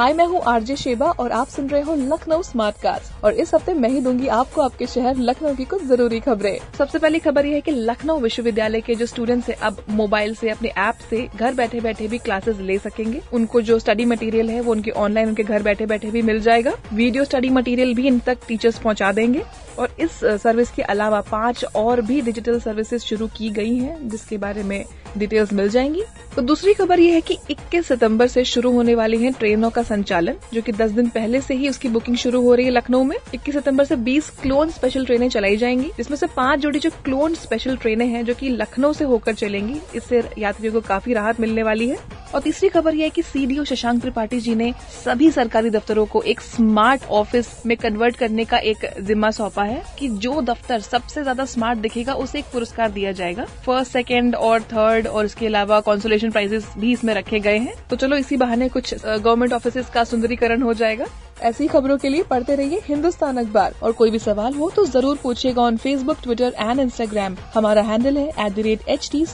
हाय, मैं हूँ RJ Sheba और आप सुन रहे हो लखनऊ स्मार्ट कास्ट और इस हफ़्ते मैं ही दूँगी आपको आपके शहर लखनऊ की कुछ ज़रूरी खबरें। सबसे पहली खबर ये है कि लखनऊ विश्वविद्यालय के जो स्टूडेंट्स हैं, अब मोबाइल से, अपने ऐप से घर बैठे बैठे भी क्लासेस ले सकेंगे। उनको जो स्टडी मटेरियल है, वो उनके ऑनलाइन उनके घर बैठे बैठे भी मिल जाएगा। वीडियो स्टडी मटेरियल भी इन तक टीचर्स पहुँचा देंगे। और इस सर्विस के अलावा पाँच और भी डिजिटल सर्विसेज़ शुरू की गई हैं, जिसके बारे में डिटेल्स मिल जाएँगी। तो दूसरी खबर ये है कि 21 सितंबर से शुरू होने वाली है ट्रेनों का संचालन, जो कि 10 दिन पहले से ही उसकी बुकिंग शुरू हो रही है लखनऊ में। 21 सितंबर से 20 क्लोन स्पेशल ट्रेनें चलाई जाएँगी, जिसमें से पाँच जोड़ी जो क्लोन स्पेशल ट्रेनें हैं, जो कि लखनऊ से होकर चलेंगी, इससे यात्रियों को काफ़ी राहत मिलने वाली है। और तीसरी खबर यह है कि सीडीओ शशांक त्रिपाठी जी ने सभी सरकारी दफ्तरों को एक स्मार्ट ऑफ़िस में कन्वर्ट करने का एक जिम्मा सौंपा है कि जो दफ्तर सबसे ज़्यादा स्मार्ट दिखेगा, उसे एक पुरस्कार दिया जाएगा। फ़र्स्ट सेकेंड और थर्ड और इसके अलावा कॉन्सोलेशन प्राइजेस भी इसमें रखे गए हैं। तो चलो इसी बहाने कुछ गवर्नमेंट ऑफ़िस का सुंदरीकरण हो जाएगा। ऐसी खबरों के लिए पढ़ते रहिए हिंदुस्तान अखबार। और कोई भी सवाल हो तो ज़रूर पूछिएगा on Facebook Twitter and Instagram हमारा हैंडल है at the rate H T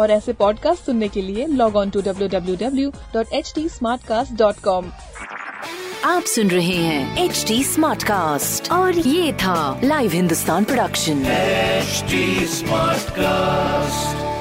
और ऐसे पॉडकास्ट सुनने के लिए log on to W W W dot H T dot com आप सुन रहे हैं एच डी स्मार्ट कास्ट और ये था live Hindustan production HD Smartcast.